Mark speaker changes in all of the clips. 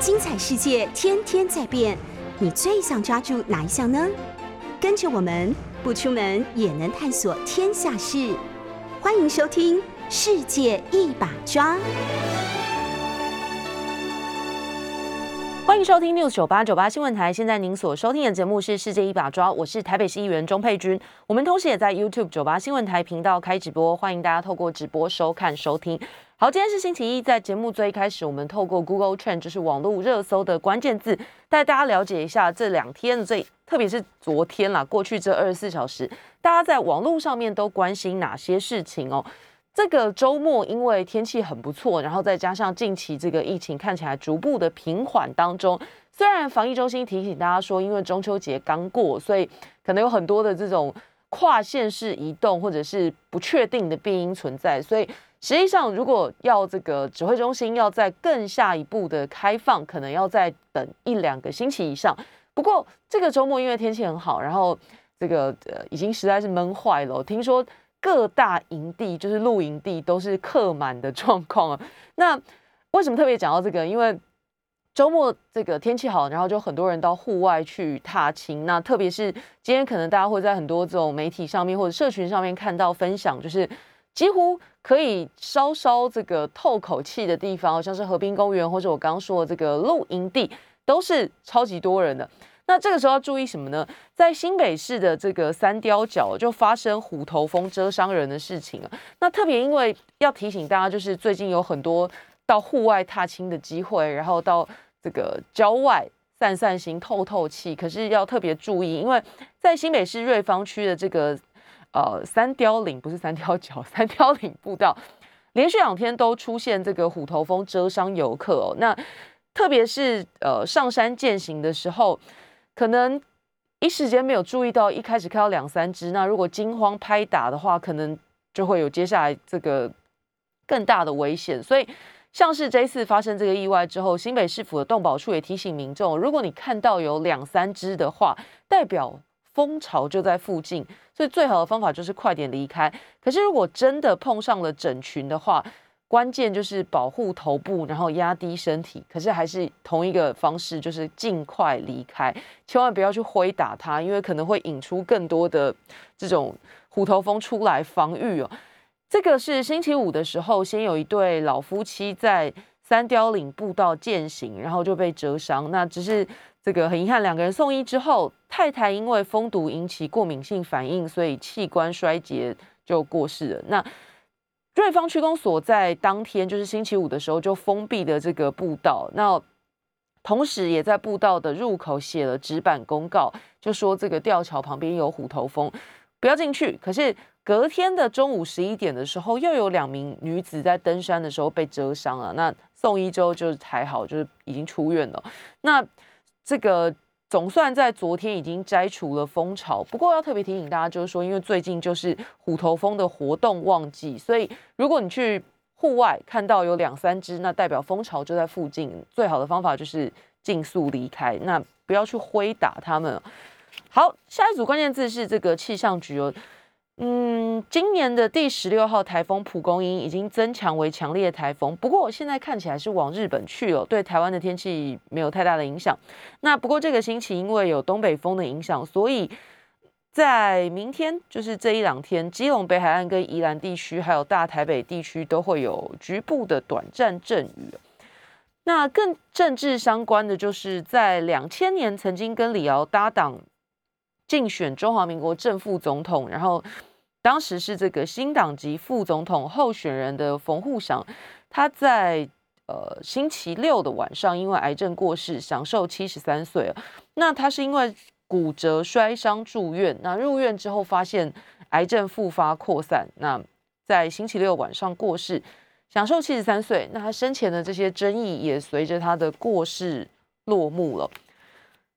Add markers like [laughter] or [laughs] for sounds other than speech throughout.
Speaker 1: 精彩世界天天在变，你最想抓住哪一项呢？跟着我们不出门也能探索天下事，欢迎收听《世界一把抓》。
Speaker 2: 欢迎收听 News 九八九八新闻台。现在您所收听的节目是《世界一把抓》，我是台北市议员钟佩君。我们同时也在 YouTube 九八新闻台频道开直播，欢迎大家透过直播收看收听。好，今天是星期一，在节目最一开始，我们透过 Google Trend，就是网络热搜的关键字，带大家了解一下这两天的这，特别是昨天啦，过去这二十四小时，大家在网络上面都关心哪些事情哦？这个周末因为天气很不错，然后再加上近期这个疫情看起来逐步的平缓当中，虽然防疫中心提醒大家说，因为中秋节刚过，所以可能有很多的这种跨县市移动或者是不确定的变因存在，所以实际上如果要这个指挥中心要在更下一步的开放，可能要再等一两个星期以上。不过这个周末因为天气很好，然后这个呃已经实在是闷坏了，听说。各大营地就是露营地都是客满的状况啊。那为什么特别讲到这个？因为周末这个天气好，然后就很多人到户外去踏青。那特别是今天，可能大家会在很多这种媒体上面或者社群上面看到分享，就是几乎可以稍稍这个透口气的地方，像是河滨公园或者我刚刚说的这个露营地，都是超级多人的。那这个时候要注意什么呢？在新北市的这个三雕角就发生虎头蜂蛰伤人的事情啊。那特别因为要提醒大家，就是最近有很多到户外踏青的机会，然后到这个郊外散散心、透透气。可是要特别注意，因为在新北市瑞芳区的这个呃三雕岭，不是三雕角，三雕岭步道，连续两天都出现这个虎头蜂蛰伤游客哦。那特别是呃上山践行的时候。可能一时间没有注意到，一开始看到两三只，那如果惊慌拍打的话，可能就会有接下来这个更大的危险。所以，像是这次发生这个意外之后，新北市府的动保处也提醒民众，如果你看到有两三只的话，代表蜂巢就在附近，所以最好的方法就是快点离开。可是如果真的碰上了整群的话，关键就是保护头部，然后压低身体。可是还是同一个方式，就是尽快离开，千万不要去挥打它，因为可能会引出更多的这种虎头蜂出来防御哦。这个是星期五的时候，先有一对老夫妻在三雕岭步道践行，然后就被蛰伤。那只是这个很遗憾，两个人送医之后，太太因为蜂毒引起过敏性反应，所以器官衰竭就过世了。那瑞芳区公所在当天，就是星期五的时候，就封闭了这个步道。那同时也在步道的入口写了纸板公告，就说这个吊桥旁边有虎头蜂，不要进去。可是隔天的中午十一点的时候，又有两名女子在登山的时候被蛰伤了。那送医之后就还好，就是已经出院了。那这个。总算在昨天已经摘除了蜂巢，不过要特别提醒大家，就是说，因为最近就是虎头蜂的活动旺季，所以如果你去户外看到有两三只，那代表蜂巢就在附近，最好的方法就是尽速离开，那不要去挥打它们。好，下一组关键字是这个气象局哦。嗯，今年的第十六号台风蒲公英已经增强为强烈台风，不过我现在看起来是往日本去了，对台湾的天气没有太大的影响。那不过这个星期因为有东北风的影响，所以在明天就是这一两天，基隆北海岸跟宜兰地区还有大台北地区都会有局部的短暂阵雨。那更政治相关的，就是在两千年曾经跟李敖搭档竞选中华民国正副总统，然后。当时是这个新党籍副总统候选人的冯沪祥，他在呃星期六的晚上因为癌症过世，享受七十三岁那他是因为骨折摔伤住院，那入院之后发现癌症复发扩散，那在星期六晚上过世，享受七十三岁。那他生前的这些争议也随着他的过世落幕了。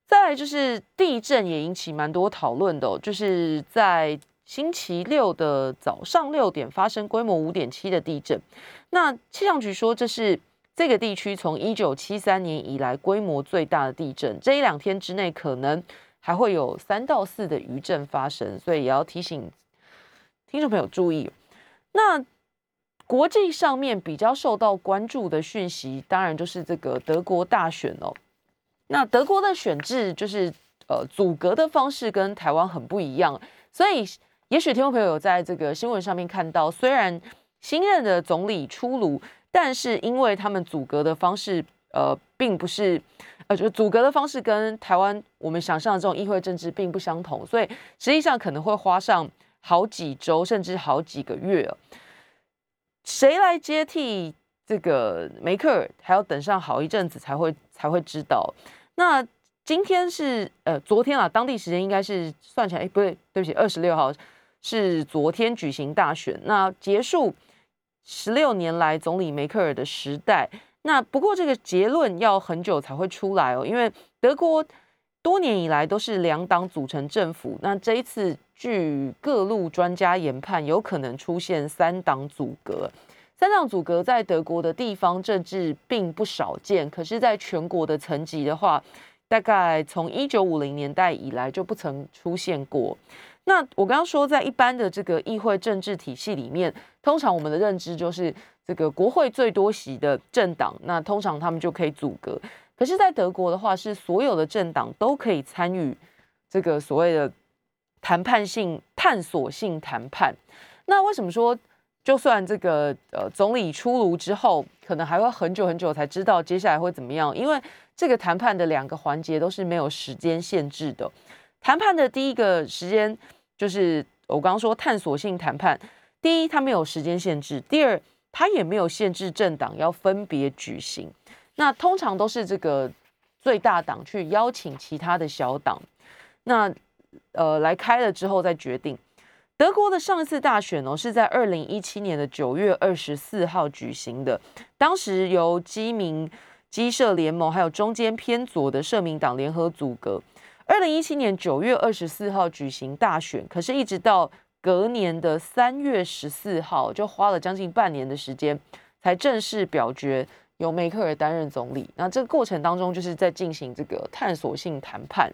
Speaker 2: 再来就是地震也引起蛮多讨论的，就是在。星期六的早上六点发生规模五点七的地震，那气象局说这是这个地区从一九七三年以来规模最大的地震，这一两天之内可能还会有三到四的余震发生，所以也要提醒听众朋友注意。那国际上面比较受到关注的讯息，当然就是这个德国大选哦。那德国的选制就是呃阻隔的方式跟台湾很不一样，所以也许听众朋友有在这个新闻上面看到，虽然新任的总理出炉，但是因为他们阻隔的方式呃并不是呃就阻隔的方式跟台湾我们想象的这种议会政治并不相同，所以实际上可能会花上好几周甚至好几个月。谁来接替这个梅克尔，还要等上好一阵子才会才会知道。那今天是呃昨天啊，当地时间应该是算起来，哎不对，对不起，二十六号是昨天举行大选，那结束十六年来总理梅克尔的时代。那不过这个结论要很久才会出来哦，因为德国多年以来都是两党组成政府，那这一次据各路专家研判，有可能出现三党阻隔。三党阻隔在德国的地方政治并不少见，可是，在全国的层级的话，大概从一九五零年代以来就不曾出现过。那我刚刚说，在一般的这个议会政治体系里面，通常我们的认知就是这个国会最多席的政党，那通常他们就可以阻隔。可是，在德国的话，是所有的政党都可以参与这个所谓的谈判性、探索性谈判。那为什么说？就算这个呃总理出炉之后，可能还会很久很久才知道接下来会怎么样，因为这个谈判的两个环节都是没有时间限制的。谈判的第一个时间就是我刚刚说探索性谈判，第一它没有时间限制，第二它也没有限制政党要分别举行。那通常都是这个最大党去邀请其他的小党，那呃来开了之后再决定。德国的上一次大选哦，是在二零一七年的九月二十四号举行的。当时由基民基社联盟还有中间偏左的社民党联合组阁。二零一七年九月二十四号举行大选，可是一直到隔年的三月十四号，就花了将近半年的时间，才正式表决由梅克尔担任总理。那这个过程当中，就是在进行这个探索性谈判。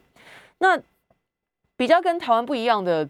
Speaker 2: 那比较跟台湾不一样的。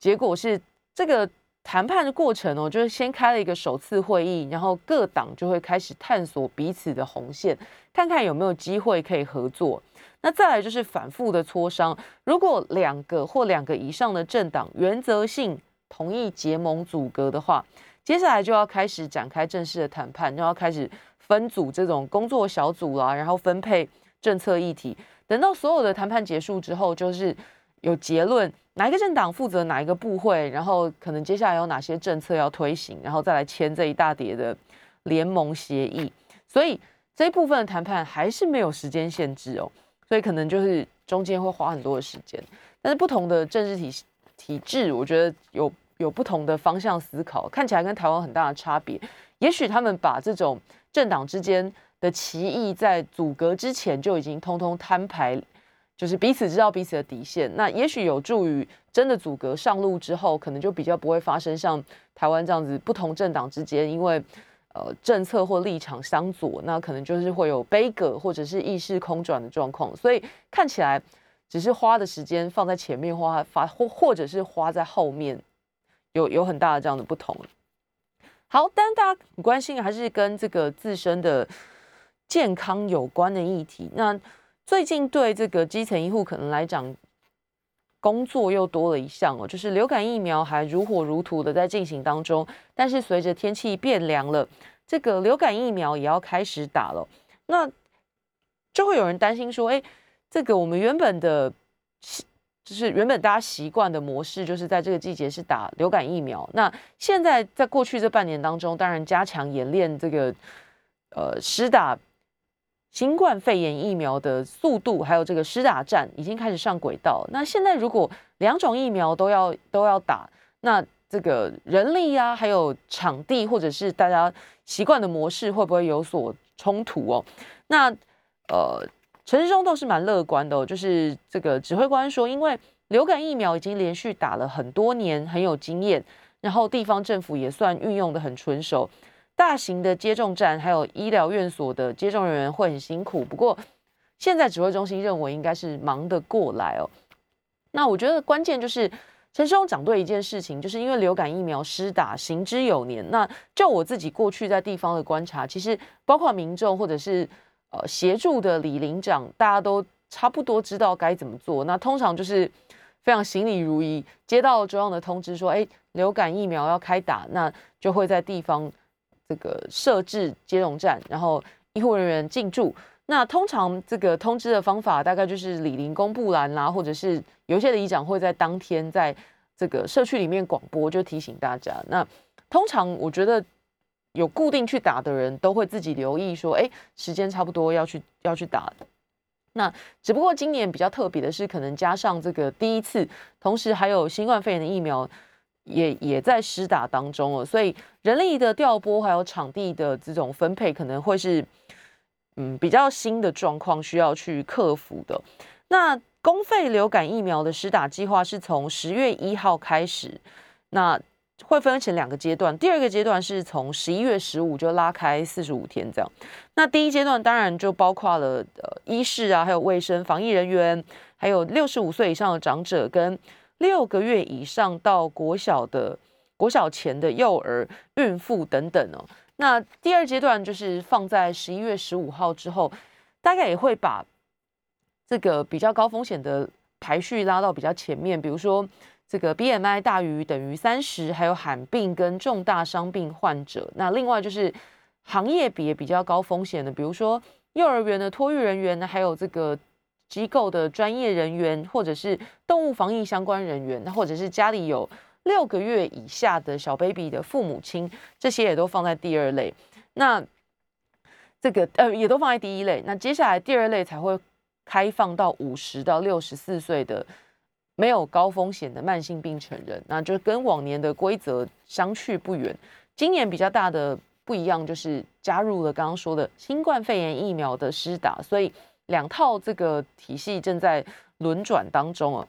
Speaker 2: 结果是这个谈判的过程哦，就是先开了一个首次会议，然后各党就会开始探索彼此的红线，看看有没有机会可以合作。那再来就是反复的磋商，如果两个或两个以上的政党原则性同意结盟组阁的话，接下来就要开始展开正式的谈判，就要开始分组这种工作小组啦，然后分配政策议题。等到所有的谈判结束之后，就是有结论。哪一个政党负责哪一个部会，然后可能接下来有哪些政策要推行，然后再来签这一大叠的联盟协议。所以这一部分的谈判还是没有时间限制哦，所以可能就是中间会花很多的时间。但是不同的政治体体制，我觉得有有不同的方向思考，看起来跟台湾很大的差别。也许他们把这种政党之间的歧义在阻隔之前就已经通通摊牌。就是彼此知道彼此的底线，那也许有助于真的阻隔上路之后，可能就比较不会发生像台湾这样子不同政党之间因为呃政策或立场相左，那可能就是会有悲歌或者是意识空转的状况。所以看起来只是花的时间放在前面花发或或者是花在后面，有有很大的这样的不同。好，但大家很关心还是跟这个自身的健康有关的议题，那。最近对这个基层医护可能来讲，工作又多了一项哦，就是流感疫苗还如火如荼的在进行当中。但是随着天气变凉了，这个流感疫苗也要开始打了。那就会有人担心说，哎，这个我们原本的，就是原本大家习惯的模式，就是在这个季节是打流感疫苗。那现在在过去这半年当中，当然加强演练这个，呃，施打。新冠肺炎疫苗的速度，还有这个施打站已经开始上轨道。那现在如果两种疫苗都要都要打，那这个人力呀，还有场地，或者是大家习惯的模式，会不会有所冲突哦？那呃，陈世忠倒是蛮乐观的，就是这个指挥官说，因为流感疫苗已经连续打了很多年，很有经验，然后地方政府也算运用的很纯熟。大型的接种站还有医疗院所的接种人员会很辛苦，不过现在指挥中心认为应该是忙得过来哦。那我觉得关键就是陈陈世忠讲对一件事情，就是因为流感疫苗施打行之有年。那就我自己过去在地方的观察，其实包括民众或者是呃协助的李领长，大家都差不多知道该怎么做。那通常就是非常行礼如仪，接到中央的通知说，哎，流感疫苗要开打，那就会在地方这个设置接种站，然后医护人员进驻。那通常这个通知的方法大概就是李林公布栏啦，或者是有一些的里长会在当天在这个社区里面广播，就提醒大家。那通常我觉得有固定去打的人都会自己留意说，哎，时间差不多要去要去打。那只不过今年比较特别的是，可能加上这个第一次，同时还有新冠肺炎的疫苗也也在施打当中了，所以人力的调拨还有场地的这种分配可能会是。嗯，比较新的状况需要去克服的。那公费流感疫苗的施打计划是从十月一号开始，那会分成两个阶段。第二个阶段是从十一月十五就拉开四十五天这样。那第一阶段当然就包括了呃医师啊，还有卫生防疫人员，还有六十五岁以上的长者跟六个月以上到国小的国小前的幼儿、孕妇等等哦。那第二阶段就是放在十一月十五号之后，大概也会把这个比较高风险的排序拉到比较前面，比如说这个 BMI 大于等于三十，还有罕病跟重大伤病患者。那另外就是行业别比较高风险的，比如说幼儿园的托育人员呢，还有这个机构的专业人员，或者是动物防疫相关人员，那或者是家里有。六个月以下的小 baby 的父母亲，这些也都放在第二类。那这个呃，也都放在第一类。那接下来第二类才会开放到五十到六十四岁的没有高风险的慢性病成人。那就跟往年的规则相去不远。今年比较大的不一样就是加入了刚刚说的新冠肺炎疫苗的施打，所以两套这个体系正在。轮转当中啊，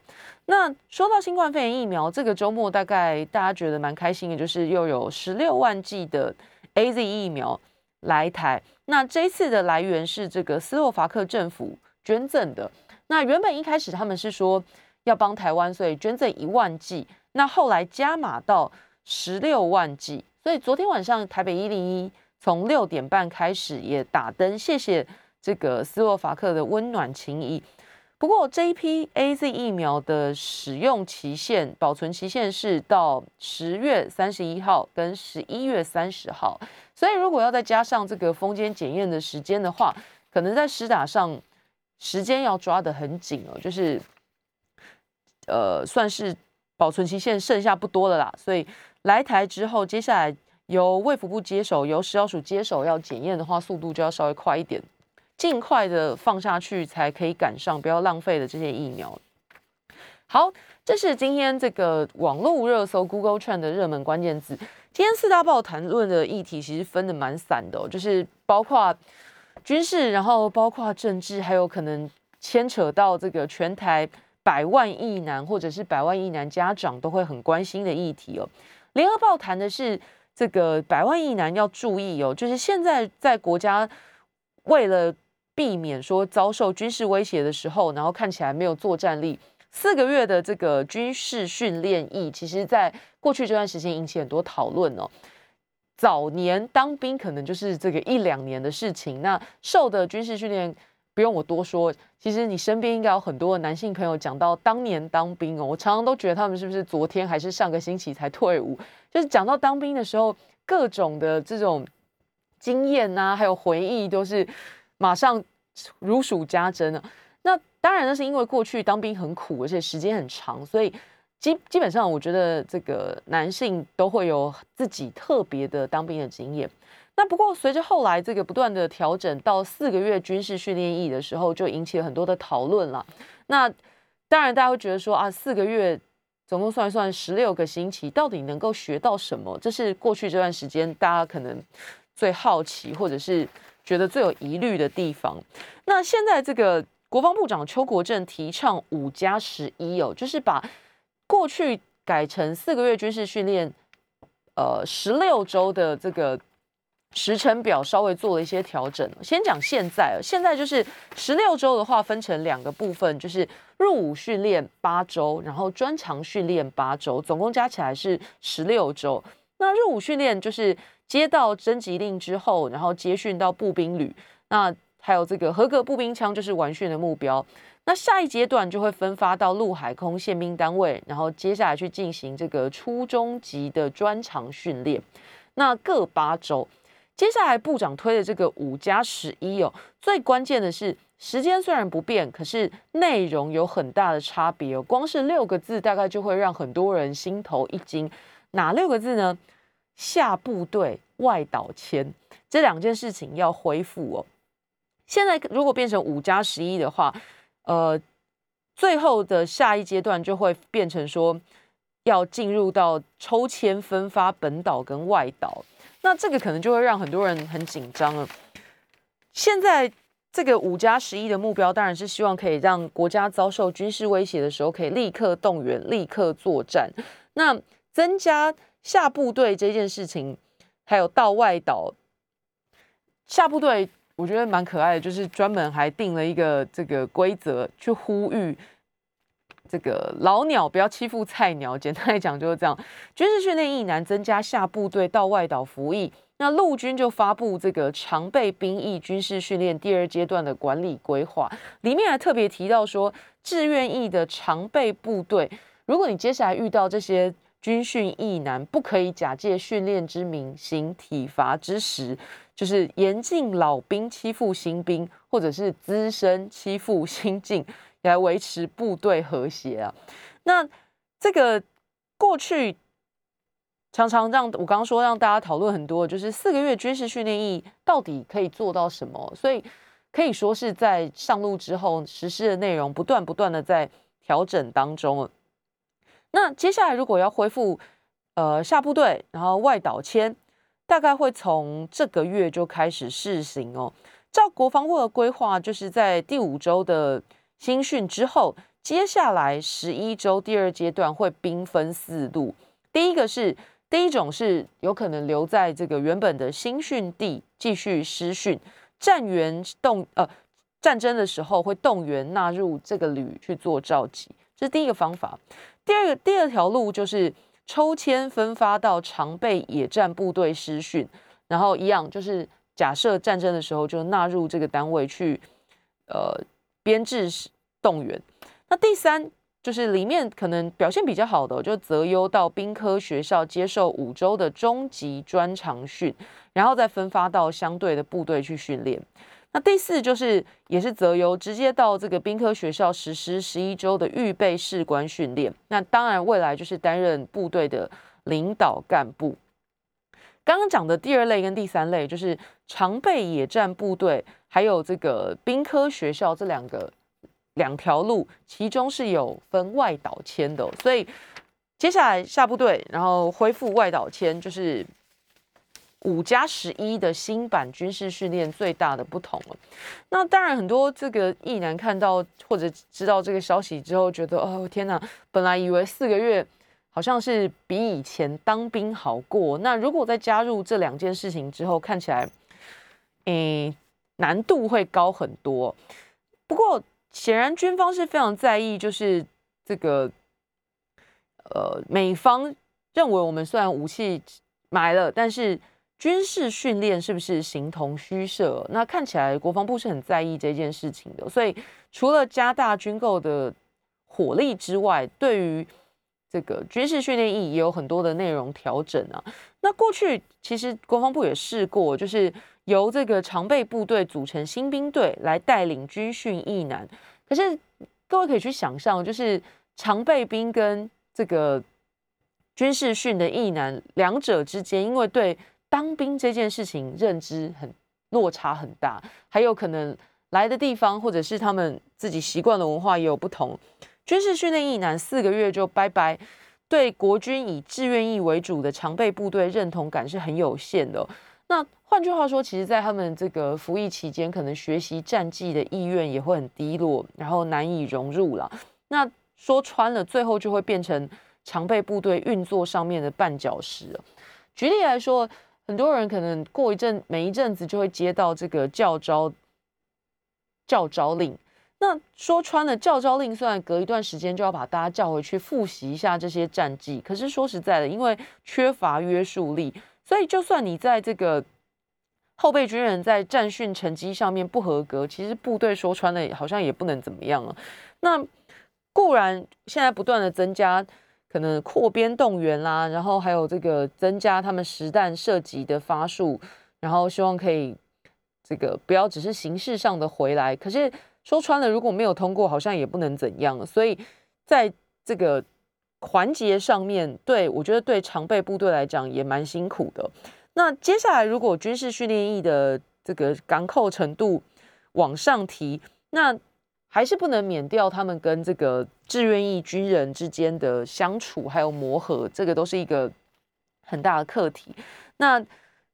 Speaker 2: 那说到新冠肺炎疫苗，这个周末大概大家觉得蛮开心的，就是又有十六万剂的 A Z 疫苗来台。那这一次的来源是这个斯洛伐克政府捐赠的。那原本一开始他们是说要帮台湾，所以捐赠一万剂。那后来加码到十六万剂，所以昨天晚上台北一零一从六点半开始也打灯，谢谢这个斯洛伐克的温暖情谊。不过这一批 A Z 疫苗的使用期限、保存期限是到十月三十一号跟十一月三十号，所以如果要再加上这个封间检验的时间的话，可能在施打上时间要抓得很紧哦，就是呃算是保存期限剩下不多了啦。所以来台之后，接下来由卫福部接手，由食药署接手要检验的话，速度就要稍微快一点。尽快的放下去，才可以赶上，不要浪费了这些疫苗。好，这是今天这个网络热搜 Google Trend 的热门关键字。今天四大报谈论的议题其实分的蛮散的，就是包括军事，然后包括政治，还有可能牵扯到这个全台百万亿男或者是百万亿男家长都会很关心的议题哦。联合报谈的是这个百万亿男要注意哦，就是现在在国家为了避免说遭受军事威胁的时候，然后看起来没有作战力。四个月的这个军事训练役，其实在过去这段时间引起很多讨论哦。早年当兵可能就是这个一两年的事情，那受的军事训练不用我多说。其实你身边应该有很多男性朋友讲到当年当兵哦，我常常都觉得他们是不是昨天还是上个星期才退伍？就是讲到当兵的时候，各种的这种经验啊，还有回忆都是。马上如数家珍了！那当然，那是因为过去当兵很苦，而且时间很长，所以基基本上，我觉得这个男性都会有自己特别的当兵的经验。那不过，随着后来这个不断的调整到四个月军事训练役的时候，就引起了很多的讨论了。那当然，大家会觉得说啊，四个月总共算一算十六个星期，到底能够学到什么？这是过去这段时间大家可能最好奇，或者是。觉得最有疑虑的地方，那现在这个国防部长邱国正提倡五加十一哦，就是把过去改成四个月军事训练，呃，十六周的这个时程表稍微做了一些调整。先讲现在，现在就是十六周的话，分成两个部分，就是入伍训练八周，然后专长训练八周，总共加起来是十六周。那入伍训练就是接到征集令之后，然后接训到步兵旅，那还有这个合格步兵枪就是完训的目标。那下一阶段就会分发到陆海空宪兵单位，然后接下来去进行这个初中级的专长训练。那各八周，接下来部长推的这个五加十一哦，最关键的是时间虽然不变，可是内容有很大的差别哦。光是六个字，大概就会让很多人心头一惊。哪六个字呢？下部队外岛签这两件事情要恢复哦。现在如果变成五加十一的话。呃，最后的下一阶段就会变成说，要进入到抽签分发本岛跟外岛，那这个可能就会让很多人很紧张了。现在这个五加十一的目标，当然是希望可以让国家遭受军事威胁的时候，可以立刻动员、立刻作战。那增加下部队这件事情，还有到外岛下部队。我觉得蛮可爱的，就是专门还定了一个这个规则，去呼吁这个老鸟不要欺负菜鸟。简单来讲就是这样，军事训练役男增加下部队到外岛服役。那陆军就发布这个常备兵役军事训练第二阶段的管理规划，里面还特别提到说，志愿役的常备部队，如果你接下来遇到这些。军训役男不可以假借训练之名行体罚之实，就是严禁老兵欺负新兵，或者是资深欺负新进，来维持部队和谐啊。那这个过去常常让我刚刚说让大家讨论很多，就是四个月军事训练役到底可以做到什么？所以可以说是在上路之后实施的内容不断不断的在调整当中那接下来如果要恢复，呃下部队，然后外岛签，大概会从这个月就开始试行哦。照国防部的规划，就是在第五周的新训之后，接下来十一周第二阶段会兵分四路。第一个是第一种是有可能留在这个原本的新训地继续施训，战员动呃战争的时候会动员纳入这个旅去做召集，这是第一个方法。第二个第二条路就是抽签分发到常备野战部队师训，然后一样就是假设战争的时候就纳入这个单位去，呃编制动员。那第三就是里面可能表现比较好的，就择优到兵科学校接受五周的中级专长训，然后再分发到相对的部队去训练。那第四就是也是择优直接到这个兵科学校实施十一周的预备士官训练。那当然未来就是担任部队的领导干部。刚刚讲的第二类跟第三类就是常备野战部队，还有这个兵科学校这两个两条路，其中是有分外岛签的。所以接下来下部队，然后恢复外岛签，就是。五加十一的新版军事训练最大的不同了。那当然，很多这个意男看到或者知道这个消息之后，觉得哦天哪，本来以为四个月好像是比以前当兵好过。那如果再加入这两件事情之后，看起来，诶，难度会高很多。不过显然军方是非常在意，就是这个，呃，美方认为我们虽然武器买了，但是。军事训练是不是形同虚设？那看起来国防部是很在意这件事情的。所以除了加大军购的火力之外，对于这个军事训练意义也有很多的内容调整啊。那过去其实国防部也试过，就是由这个常备部队组成新兵队来带领军训役男。可是各位可以去想象，就是常备兵跟这个军事训的役男两者之间，因为对当兵这件事情认知很落差很大，还有可能来的地方或者是他们自己习惯的文化也有不同。军事训练一男四个月就拜拜，对国军以志愿役为主的常备部队认同感是很有限的。那换句话说，其实，在他们这个服役期间，可能学习战绩的意愿也会很低落，然后难以融入了。那说穿了，最后就会变成常备部队运作上面的绊脚石。举例来说。很多人可能过一阵每一阵子就会接到这个教招教招令。那说穿了，教招令虽然隔一段时间就要把大家叫回去复习一下这些战绩，可是说实在的，因为缺乏约束力，所以就算你在这个后备军人在战训成绩上面不合格，其实部队说穿了好像也不能怎么样了。那固然现在不断的增加，可能扩编动员啦，然后还有这个增加他们实弹射击的发数，然后希望可以这个不要只是形式上的回来，可是。说穿了，如果没有通过，好像也不能怎样。所以，在这个环节上面对我觉得对常备部队来讲也蛮辛苦的。那接下来，如果军事训练役的这个港口程度往上提，那还是不能免掉他们跟这个志愿役军人之间的相处还有磨合，这个都是一个很大的课题。那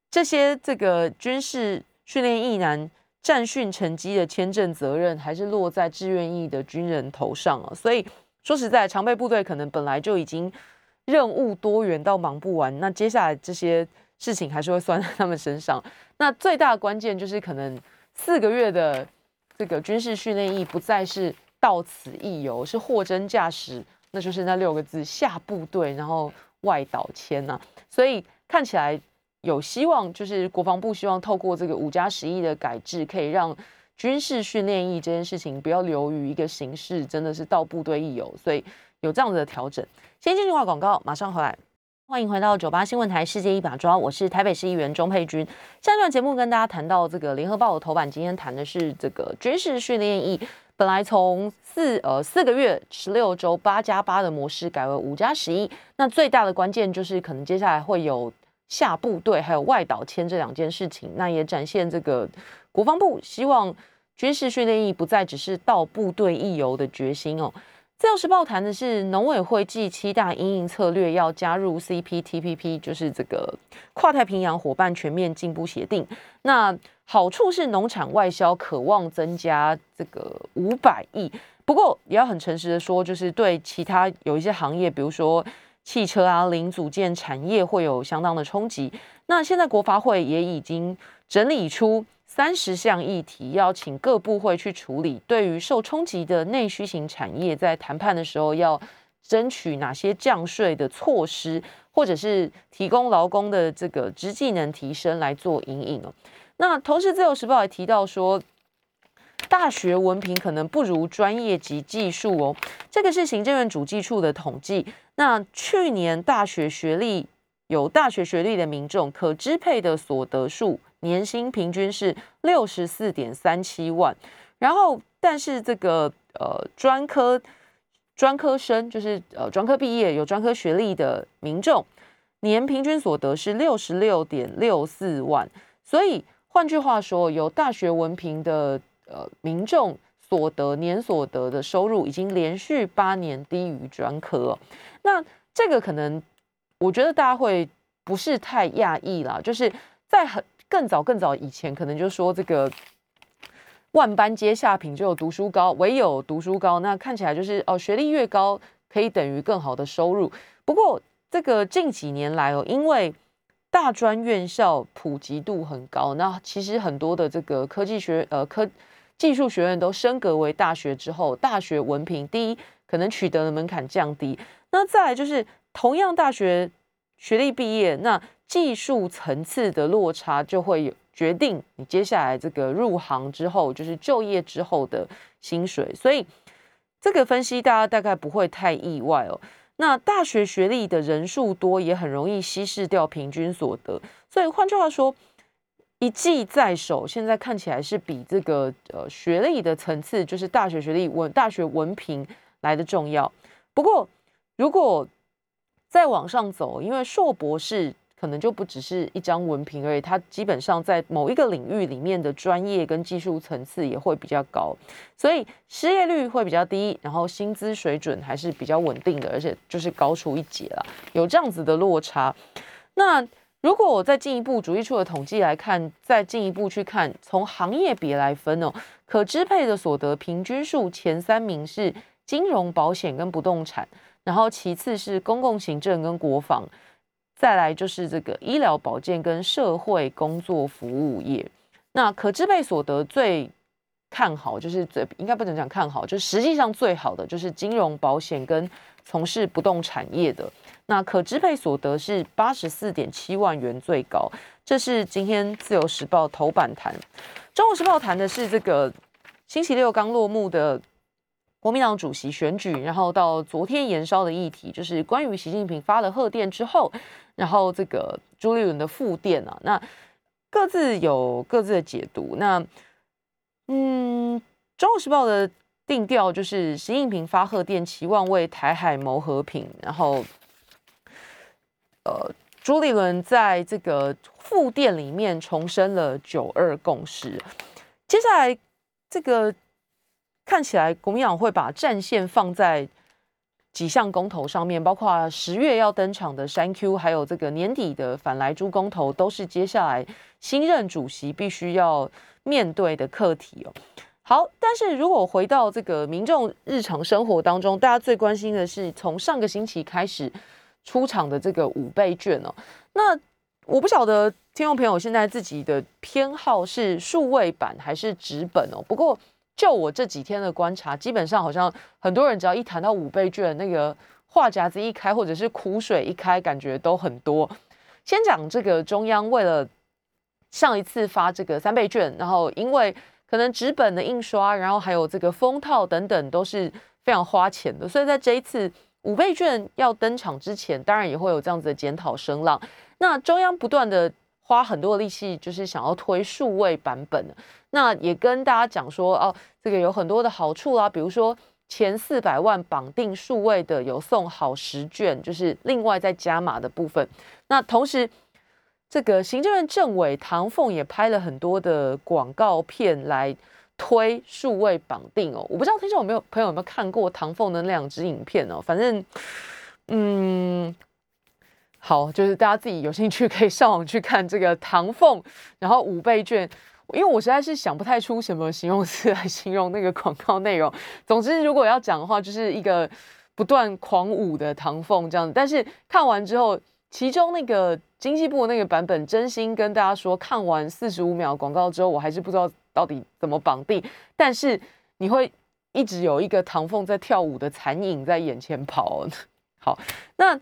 Speaker 2: 这些这个军事训练役男。战训成绩的签证责任还是落在志愿役的军人头上啊，所以说实在，常备部队可能本来就已经任务多元到忙不完，那接下来这些事情还是会 [laughs] 算在他们身上。那最大的关键就是可能四个月的这个军事训练役不再是到此一游，是货真价实，那就是那六个字：下部队，然后外岛签呐。所以看起来。有希望，就是国防部希望透过这个五加十一的改制，可以让军事训练役这件事情不要流于一个形式，真的是到部队一游，所以有这样子的调整。先进句话广告，马上回来。欢迎回到九八新闻台世界一把抓，我是台北市议员钟佩君。下一段节目跟大家谈到这个联合报的头版，今天谈的是这个军事训练役，本来从四呃四个月十六周八加八的模式改为五加十一，那最大的关键就是可能接下来会有。下部队还有外岛签这两件事情，那也展现这个国防部希望军事训练役不再只是到部队一游的决心哦。自由时报谈的是农委会继七大营营策略要加入 CPTPP，就是这个跨太平洋伙伴全面进步协定。那好处是农产外销渴望增加这个五百亿，不过也要很诚实的说，就是对其他有一些行业，比如说。汽车啊，零组件产业会有相当的冲击。那现在国发会也已经整理出三十项议题，要请各部会去处理。对于受冲击的内需型产业，在谈判的时候要争取哪些降税的措施，或者是提供劳工的这个职技能提升来做引引哦。那同时，自由时报也提到说。大学文凭可能不如专业及技术哦，这个是行政院主计处的统计。那去年大学学历有大学学历的民众可支配的所得数年薪平均是六十四点三七万，然后但是这个呃专科专科生就是呃专科毕业有专科学历的民众年平均所得是六十六点六四万，所以换句话说，有大学文凭的。呃，民众所得年所得的收入已经连续八年低于专科，那这个可能我觉得大家会不是太讶异啦，就是在很更早更早以前，可能就说这个万般皆下品，只有读书高，唯有读书高，那看起来就是哦，学历越高可以等于更好的收入。不过这个近几年来哦，因为大专院校普及度很高，那其实很多的这个科技学呃科。技术学院都升格为大学之后，大学文凭第一可能取得的门槛降低。那再来就是同样大学学历毕业，那技术层次的落差就会决定你接下来这个入行之后，就是就业之后的薪水。所以这个分析大家大概不会太意外哦。那大学学历的人数多，也很容易稀释掉平均所得。所以换句话说。一技在手，现在看起来是比这个呃学历的层次，就是大学学历文大学文凭来的重要。不过，如果再往上走，因为硕博士可能就不只是一张文凭而已，它基本上在某一个领域里面的专业跟技术层次也会比较高，所以失业率会比较低，然后薪资水准还是比较稳定的，而且就是高出一截了，有这样子的落差，那。如果我再进一步，主计处的统计来看，再进一步去看，从行业别来分哦，可支配的所得平均数前三名是金融、保险跟不动产，然后其次是公共行政跟国防，再来就是这个医疗保健跟社会工作服务业。那可支配所得最看好，就是最应该不能讲看好，就实际上最好的就是金融保险跟从事不动产业的。那可支配所得是八十四点七万元最高，这是今天自由时报头版谈。中国时报谈的是这个星期六刚落幕的。国民党主席选举，然后到昨天延烧的议题，就是关于习近平发了贺电之后，然后这个朱立伦的复电啊，那各自有各自的解读。那嗯，《中国时报》的定调就是习近平发贺电，期望为台海谋和平。然后，呃，朱立伦在这个复电里面重申了九二共识。接下来这个。看起来国民党会把战线放在几项公投上面，包括十月要登场的三 Q，还有这个年底的反来猪公投，都是接下来新任主席必须要面对的课题哦。好，但是如果回到这个民众日常生活当中，大家最关心的是从上个星期开始出场的这个五倍券哦。那我不晓得听众朋友现在自己的偏好是数位版还是纸本哦。不过就我这几天的观察，基本上好像很多人只要一谈到五倍券，那个话匣子一开，或者是苦水一开，感觉都很多。先讲这个中央为了上一次发这个三倍券，然后因为可能纸本的印刷，然后还有这个封套等等都是非常花钱的，所以在这一次五倍券要登场之前，当然也会有这样子的检讨声浪。那中央不断的。花很多的力气，就是想要推数位版本的。那也跟大家讲说，哦，这个有很多的好处啊，比如说前四百万绑定数位的有送好十卷，就是另外再加码的部分。那同时，这个行政院政委唐凤也拍了很多的广告片来推数位绑定哦。我不知道听众有没有朋友有没有看过唐凤的那两支影片哦，反正，嗯。好，就是大家自己有兴趣可以上网去看这个唐凤，然后五倍券，因为我实在是想不太出什么形容词来形容那个广告内容。总之，如果要讲的话，就是一个不断狂舞的唐凤这样。但是看完之后，其中那个经济部那个版本，真心跟大家说，看完四十五秒广告之后，我还是不知道到底怎么绑定。但是你会一直有一个唐凤在跳舞的残影在眼前跑。[laughs] 好，那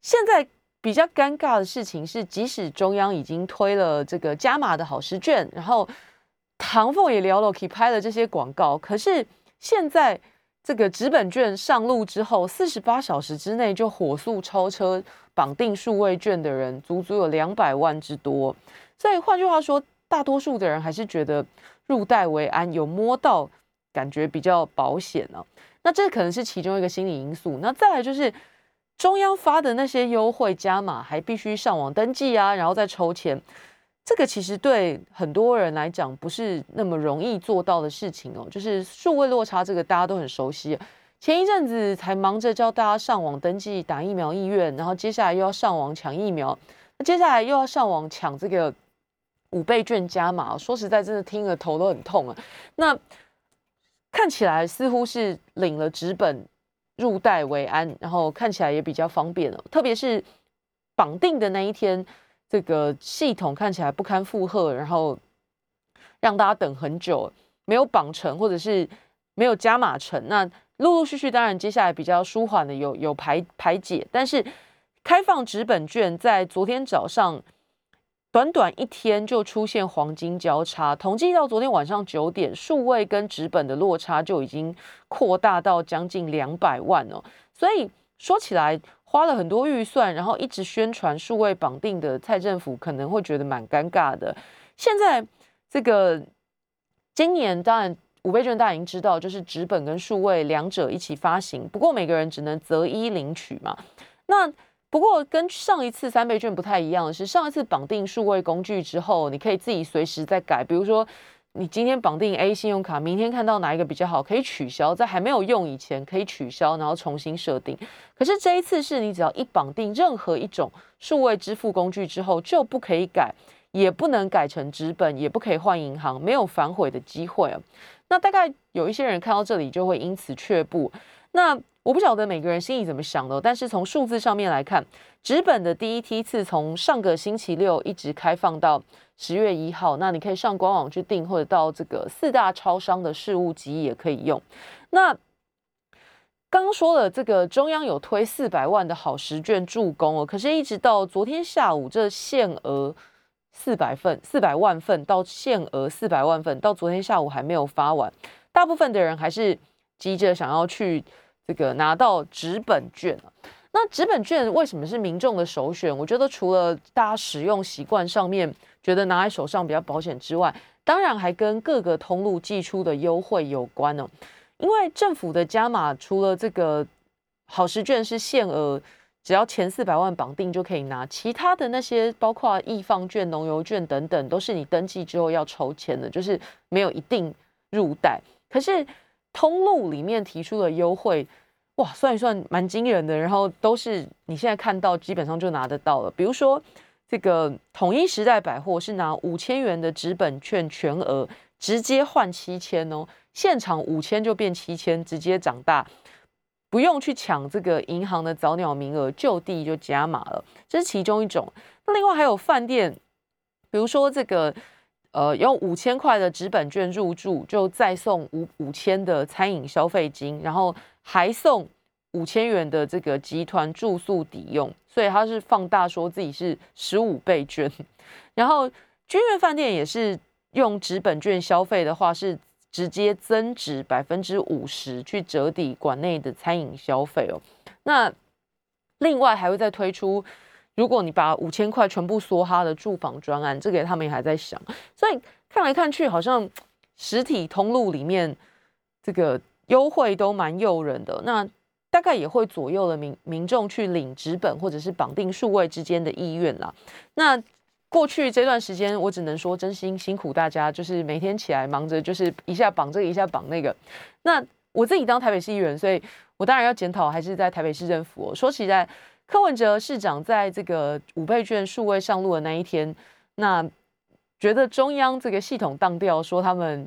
Speaker 2: 现在。比较尴尬的事情是，即使中央已经推了这个加码的好时券，然后唐凤也聊了，可以拍了这些广告，可是现在这个纸本券上路之后，四十八小时之内就火速超车绑定数位券的人，足足有两百万之多。所以换句话说，大多数的人还是觉得入袋为安，有摸到感觉比较保险呢。那这可能是其中一个心理因素。那再来就是。中央发的那些优惠加码，还必须上网登记啊，然后再抽签，这个其实对很多人来讲不是那么容易做到的事情哦。就是数位落差，这个大家都很熟悉。前一阵子才忙着教大家上网登记打疫苗意愿，然后接下来又要上网抢疫苗，那接下来又要上网抢这个五倍券加码。说实在，真的听了头都很痛啊。那看起来似乎是领了纸本。入袋为安，然后看起来也比较方便了。特别是绑定的那一天，这个系统看起来不堪负荷，然后让大家等很久，没有绑成或者是没有加码成。那陆陆续续，当然接下来比较舒缓的有有排排解，但是开放纸本券在昨天早上。短短一天就出现黄金交叉，统计到昨天晚上九点，数位跟纸本的落差就已经扩大到将近两百万哦。所以说起来花了很多预算，然后一直宣传数位绑定的蔡政府可能会觉得蛮尴尬的。现在这个今年当然五倍券大家已经知道，就是纸本跟数位两者一起发行，不过每个人只能择一领取嘛。那不过跟上一次三倍券不太一样的是，上一次绑定数位工具之后，你可以自己随时再改。比如说，你今天绑定 A 信用卡，明天看到哪一个比较好，可以取消，在还没有用以前可以取消，然后重新设定。可是这一次是你只要一绑定任何一种数位支付工具之后，就不可以改，也不能改成纸本，也不可以换银行，没有反悔的机会。那大概有一些人看到这里就会因此却步。那我不晓得每个人心里怎么想的，但是从数字上面来看，纸本的第一梯次从上个星期六一直开放到十月一号，那你可以上官网去订，或者到这个四大超商的事务机也可以用。那刚刚说了，这个中央有推四百万的好时券助攻哦，可是一直到昨天下午，这限额四百份、四百万份到限额四百万份，到昨天下午还没有发完，大部分的人还是急着想要去。这个拿到纸本券那纸本券为什么是民众的首选？我觉得除了大家使用习惯上面觉得拿在手上比较保险之外，当然还跟各个通路寄出的优惠有关呢。因为政府的加码，除了这个好时券是限额，只要前四百万绑定就可以拿，其他的那些包括易放券、农油券等等，都是你登记之后要抽签的，就是没有一定入袋。可是通路里面提出的优惠，哇，算一算蛮惊人的。然后都是你现在看到，基本上就拿得到了。比如说，这个统一时代百货是拿五千元的纸本券全额直接换七千哦，现场五千就变七千，直接长大，不用去抢这个银行的早鸟名额，就地就加码了。这是其中一种。另外还有饭店，比如说这个。呃，用五千块的纸本券入住，就再送五五千的餐饮消费金，然后还送五千元的这个集团住宿抵用，所以他是放大说自己是十五倍券。然后君悦饭店也是用纸本券消费的话，是直接增值百分之五十去折抵馆内的餐饮消费哦。那另外还会再推出。如果你把五千块全部梭哈的住房专案，这个他们也还在想，所以看来看去，好像实体通路里面这个优惠都蛮诱人的。那大概也会左右了民民众去领纸本或者是绑定数位之间的意愿啦。那过去这段时间，我只能说真心辛苦大家，就是每天起来忙着，就是一下绑这个，一下绑那个。那我自己当台北市议员，所以我当然要检讨，还是在台北市政府。说起来。柯文哲市长在这个五倍券数位上路的那一天，那觉得中央这个系统当掉，说他们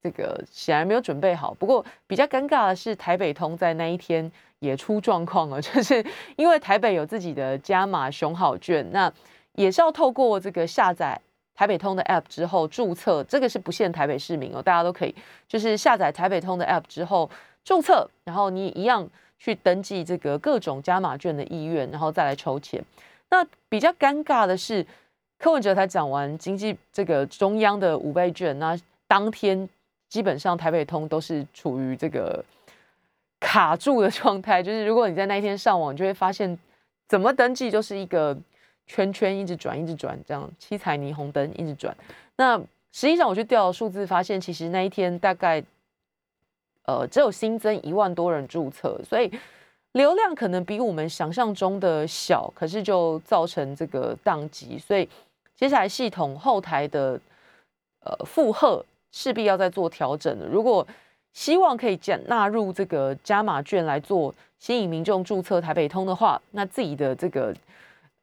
Speaker 2: 这个显然没有准备好。不过比较尴尬的是，台北通在那一天也出状况了，[laughs] 就是因为台北有自己的加码熊好券，那也是要透过这个下载台北通的 App 之后注册，这个是不限台北市民哦，大家都可以，就是下载台北通的 App 之后注册，然后你一样。去登记这个各种加码券的意愿，然后再来抽钱。那比较尴尬的是，柯文哲才讲完经济这个中央的五倍券，那当天基本上台北通都是处于这个卡住的状态。就是如果你在那一天上网，就会发现怎么登记就是一个圈圈一直转，一直转，这样七彩霓虹灯一直转。那实际上我去调数字，发现其实那一天大概。呃，只有新增一万多人注册，所以流量可能比我们想象中的小，可是就造成这个宕机，所以接下来系统后台的呃负荷势必要再做调整了。如果希望可以加纳入这个加码券来做吸引民众注册台北通的话，那自己的这个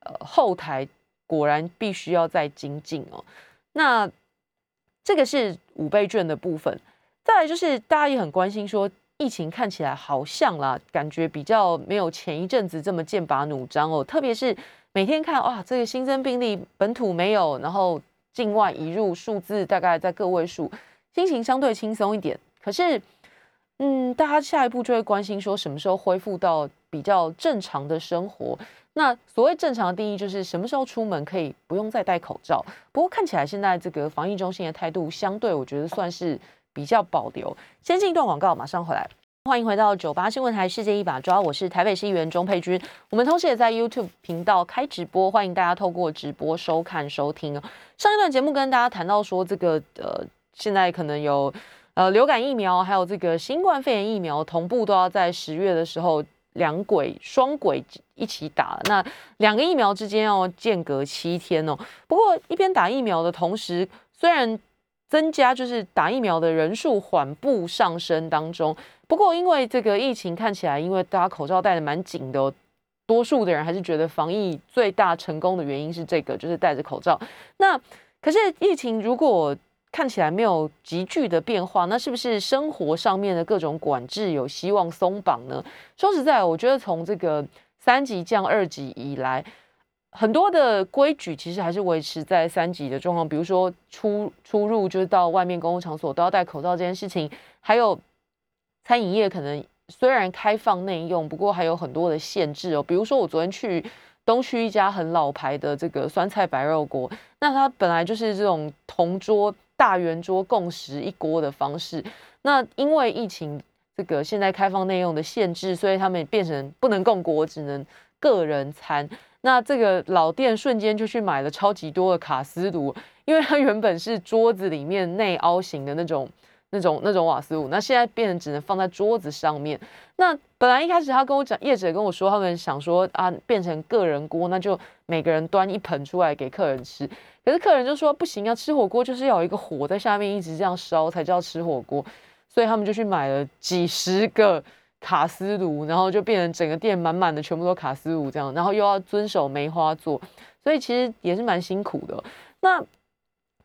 Speaker 2: 呃后台果然必须要再精进哦。那这个是五倍券的部分。再来就是大家也很关心，说疫情看起来好像啦，感觉比较没有前一阵子这么剑拔弩张哦。特别是每天看哇，这个新增病例本土没有，然后境外移入数字大概在个位数，心情相对轻松一点。可是，嗯，大家下一步就会关心说什么时候恢复到比较正常的生活。那所谓正常的定义就是什么时候出门可以不用再戴口罩。不过看起来现在这个防疫中心的态度相对，我觉得算是。比较保留。先进一段广告，马上回来。欢迎回到九八新闻台世界一把抓，我是台北市议员钟佩君。我们同时也在 YouTube 频道开直播，欢迎大家透过直播收看收听。上一段节目跟大家谈到说，这个呃，现在可能有呃流感疫苗，还有这个新冠肺炎疫苗同步都要在十月的时候两轨双轨一起打。那两个疫苗之间要间隔七天哦。不过一边打疫苗的同时，虽然增加就是打疫苗的人数缓步上升当中，不过因为这个疫情看起来，因为大家口罩戴的蛮紧的，多数的人还是觉得防疫最大成功的原因是这个，就是戴着口罩。那可是疫情如果看起来没有急剧的变化，那是不是生活上面的各种管制有希望松绑呢？说实在，我觉得从这个三级降二级以来，很多的规矩其实还是维持在三级的状况，比如说出出入就是到外面公共场所都要戴口罩这件事情，还有餐饮业可能虽然开放内用，不过还有很多的限制哦，比如说我昨天去。东区一家很老牌的这个酸菜白肉锅，那它本来就是这种同桌大圆桌共食一锅的方式。那因为疫情这个现在开放内用的限制，所以他们变成不能共锅，只能个人餐。那这个老店瞬间就去买了超级多的卡斯炉，因为它原本是桌子里面内凹型的那种。那种那种瓦斯炉，那现在变成只能放在桌子上面。那本来一开始他跟我讲，业者跟我说，他们想说啊，变成个人锅，那就每个人端一盆出来给客人吃。可是客人就说不行啊，吃火锅就是要有一个火在下面一直这样烧才叫吃火锅。所以他们就去买了几十个卡斯炉，然后就变成整个店满满的全部都卡斯炉这样，然后又要遵守梅花座，所以其实也是蛮辛苦的。那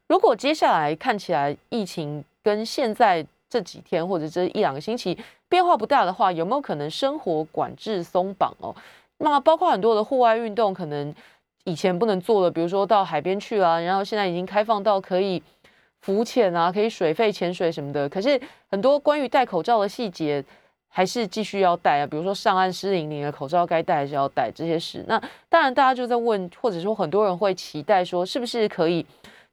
Speaker 2: 如果接下来看起来疫情，跟现在这几天或者这一两个星期变化不大的话，有没有可能生活管制松绑哦？那包括很多的户外运动，可能以前不能做的，比如说到海边去啊，然后现在已经开放到可以浮潜啊，可以水肺潜水什么的。可是很多关于戴口罩的细节还是继续要戴啊，比如说上岸湿淋淋的口罩该戴还是要戴这些事。那当然大家就在问，或者说很多人会期待说，是不是可以？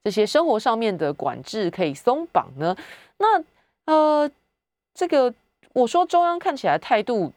Speaker 2: 这些生活上面的管制可以松绑呢？那呃，这个我说中央看起来态度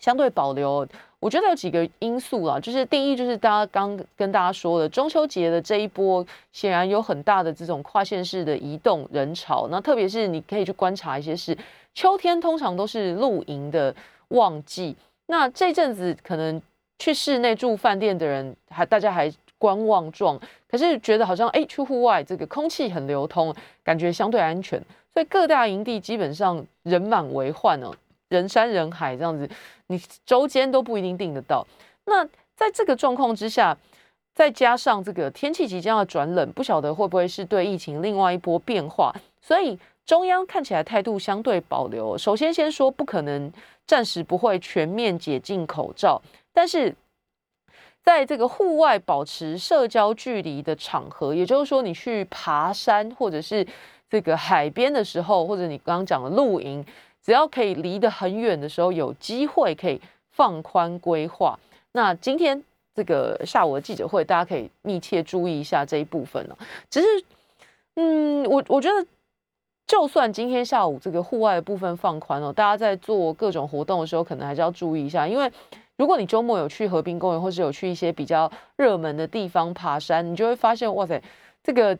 Speaker 2: 相对保留，我觉得有几个因素啦，就是第一就是大家刚跟大家说的中秋节的这一波，显然有很大的这种跨县市的移动人潮。那特别是你可以去观察一些事秋天通常都是露营的旺季，那这阵子可能去室内住饭店的人还大家还。观望状，可是觉得好像哎，去户外这个空气很流通，感觉相对安全，所以各大营地基本上人满为患哦，人山人海这样子，你周间都不一定订得到。那在这个状况之下，再加上这个天气即将要转冷，不晓得会不会是对疫情另外一波变化，所以中央看起来态度相对保留。首先先说，不可能暂时不会全面解禁口罩，但是。在这个户外保持社交距离的场合，也就是说，你去爬山或者是这个海边的时候，或者你刚刚讲的露营，只要可以离得很远的时候，有机会可以放宽规划。那今天这个下午的记者会，大家可以密切注意一下这一部分了。只是，嗯，我我觉得，就算今天下午这个户外的部分放宽了，大家在做各种活动的时候，可能还是要注意一下，因为。如果你周末有去河滨公园，或是有去一些比较热门的地方爬山，你就会发现，哇塞，这个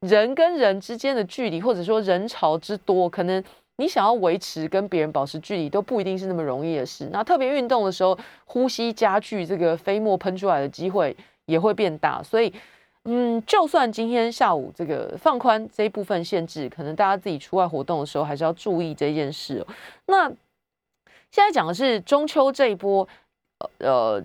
Speaker 2: 人跟人之间的距离，或者说人潮之多，可能你想要维持跟别人保持距离，都不一定是那么容易的事。那特别运动的时候，呼吸加剧，这个飞沫喷出来的机会也会变大。所以，嗯，就算今天下午这个放宽这一部分限制，可能大家自己出外活动的时候，还是要注意这件事。哦那。现在讲的是中秋这一波，呃，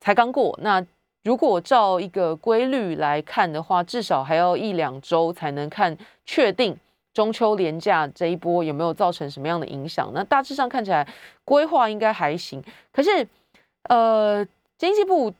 Speaker 2: 才刚过。那如果照一个规律来看的话，至少还要一两周才能看确定中秋连假这一波有没有造成什么样的影响。那大致上看起来规划应该还行。可是，呃，经济部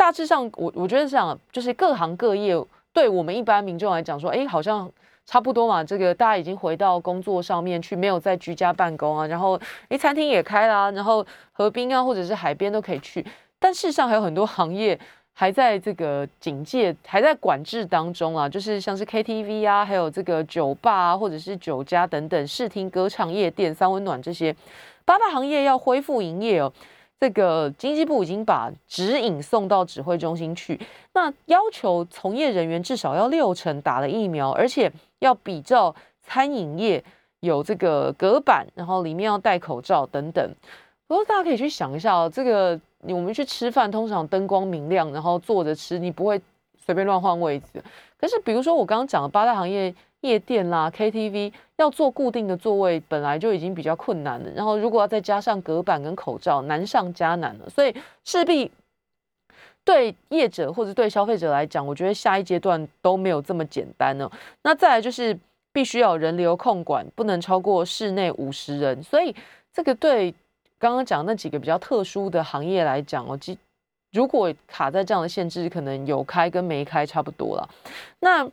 Speaker 2: 大致上，我我觉得这样，就是各行各业对我们一般民众来讲说，哎，好像。差不多嘛，这个大家已经回到工作上面去，没有在居家办公啊。然后，诶，餐厅也开啦，然后河滨啊，或者是海边都可以去。但事实上还有很多行业还在这个警戒、还在管制当中啊，就是像是 KTV 啊，还有这个酒吧啊，或者是酒家等等，视听、歌唱、夜店、三温暖这些八大行业要恢复营业哦。这个经济部已经把指引送到指挥中心去，那要求从业人员至少要六成打了疫苗，而且要比照餐饮业有这个隔板，然后里面要戴口罩等等。不过大家可以去想一下哦，这个我们去吃饭，通常灯光明亮，然后坐着吃，你不会随便乱换位置。可是比如说我刚刚讲的八大行业。夜店啦，KTV 要做固定的座位，本来就已经比较困难了。然后如果要再加上隔板跟口罩，难上加难了。所以势必对业者或者对消费者来讲，我觉得下一阶段都没有这么简单呢。那再来就是必须要人流控管，不能超过室内五十人。所以这个对刚刚讲那几个比较特殊的行业来讲哦，如果卡在这样的限制，可能有开跟没开差不多了。那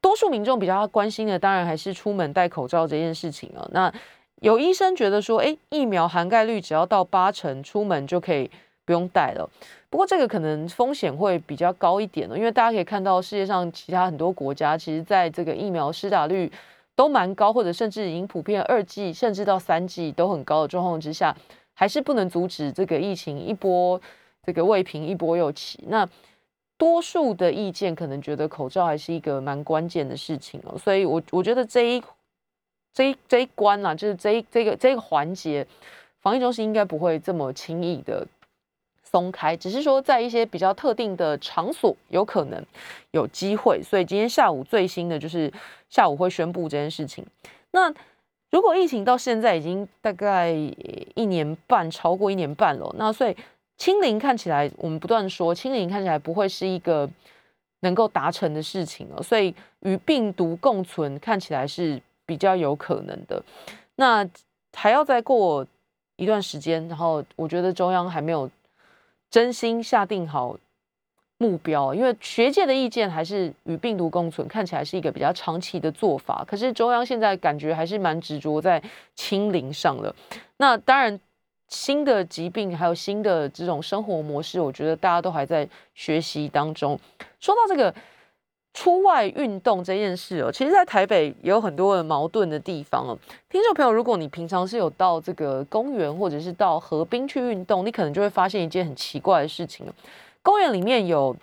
Speaker 2: 多数民众比较关心的，当然还是出门戴口罩这件事情啊。那有医生觉得说，哎，疫苗涵盖率只要到八成，出门就可以不用戴了。不过这个可能风险会比较高一点了，因为大家可以看到世界上其他很多国家，其实在这个疫苗施打率都蛮高，或者甚至已经普遍二剂甚至到三剂都很高的状况之下，还是不能阻止这个疫情一波这个未平一波又起。那多数的意见可能觉得口罩还是一个蛮关键的事情哦，所以我我觉得这一。这一这一关啊，就是这一这个这个环节，防疫中心应该不会这么轻易的松开，只是说在一些比较特定的场所有可能有机会。所以今天下午最新的就是下午会宣布这件事情。那如果疫情到现在已经大概一年半，超过一年半了，那所以清零看起来，我们不断说清零看起来不会是一个能够达成的事情了。所以与病毒共存看起来是。比较有可能的，那还要再过一段时间，然后我觉得中央还没有真心下定好目标，因为学界的意见还是与病毒共存，看起来是一个比较长期的做法。可是中央现在感觉还是蛮执着在清零上了。那当然，新的疾病还有新的这种生活模式，我觉得大家都还在学习当中。说到这个。出外运动这件事哦，其实，在台北也有很多的矛盾的地方哦。听众朋友，如果你平常是有到这个公园或者是到河滨去运动，你可能就会发现一件很奇怪的事情公园里面有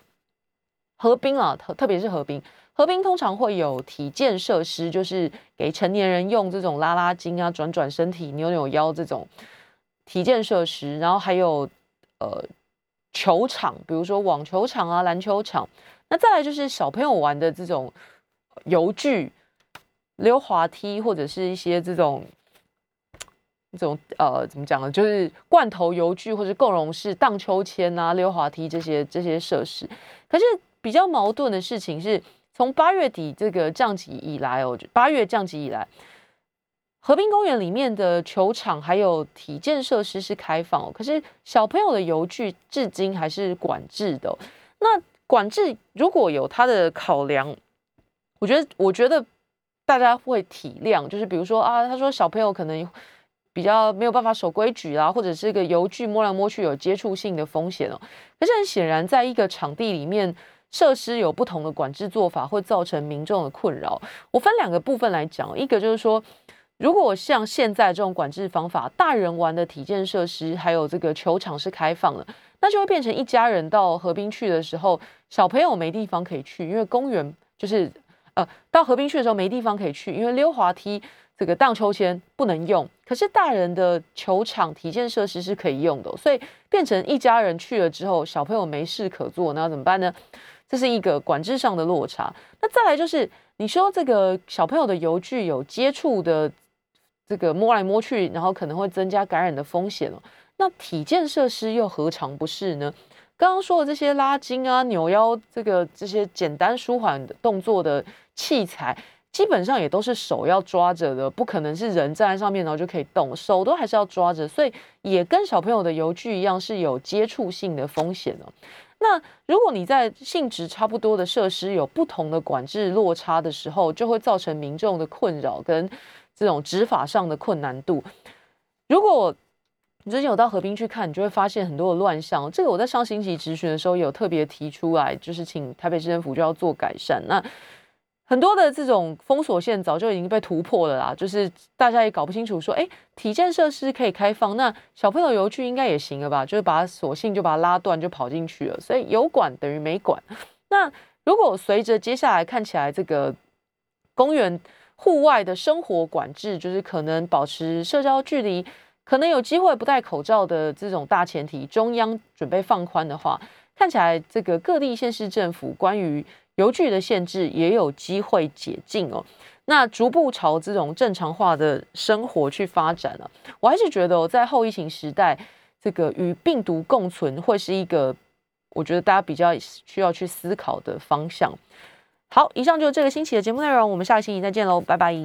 Speaker 2: 河滨啊，特特别是河滨，河滨通常会有体健设施，就是给成年人用这种拉拉筋啊、转转身体、扭扭腰这种体健设施，然后还有呃球场，比如说网球场啊、篮球场。那再来就是小朋友玩的这种游具、溜滑梯，或者是一些这种这种呃，怎么讲呢？就是罐头游具或者共融式荡秋千啊、溜滑梯这些这些设施。可是比较矛盾的事情是，从八月底这个降级以来哦，八月降级以来，河滨公园里面的球场还有体健设施是开放，可是小朋友的游具至今还是管制的。那管制如果有它的考量，我觉得我觉得大家会体谅，就是比如说啊，他说小朋友可能比较没有办法守规矩啦，或者是一个游具摸来摸去有接触性的风险哦。可是很显然，在一个场地里面，设施有不同的管制做法，会造成民众的困扰。我分两个部分来讲，一个就是说，如果像现在这种管制方法，大人玩的体健设施还有这个球场是开放的。那就会变成一家人到河滨去的时候，小朋友没地方可以去，因为公园就是呃，到河滨去的时候没地方可以去，因为溜滑梯、这个荡秋千不能用。可是大人的球场、体健设施是可以用的，所以变成一家人去了之后，小朋友没事可做，那怎么办呢？这是一个管制上的落差。那再来就是你说这个小朋友的游具有接触的这个摸来摸去，然后可能会增加感染的风险了。那体健设施又何尝不是呢？刚刚说的这些拉筋啊、扭腰这个这些简单舒缓动作的器材，基本上也都是手要抓着的，不可能是人站在上面然后就可以动，手都还是要抓着，所以也跟小朋友的游具一样是有接触性的风险的。那如果你在性质差不多的设施有不同的管制落差的时候，就会造成民众的困扰跟这种执法上的困难度。如果你最近有到河滨去看，你就会发现很多的乱象。这个我在上星期质询的时候有特别提出来，就是请台北市政府就要做改善。那很多的这种封锁线早就已经被突破了啦，就是大家也搞不清楚说，哎，体健设施可以开放，那小朋友游具应该也行了吧？就是把索性就把它拉断就跑进去了，所以有管等于没管。那如果随着接下来看起来这个公园户外的生活管制，就是可能保持社交距离。可能有机会不戴口罩的这种大前提，中央准备放宽的话，看起来这个各地县市政府关于邮局的限制也有机会解禁哦。那逐步朝这种正常化的生活去发展了。我还是觉得哦在后疫情时代，这个与病毒共存会是一个我觉得大家比较需要去思考的方向。好，以上就是这个星期的节目内容，我们下个星期再见喽，拜拜。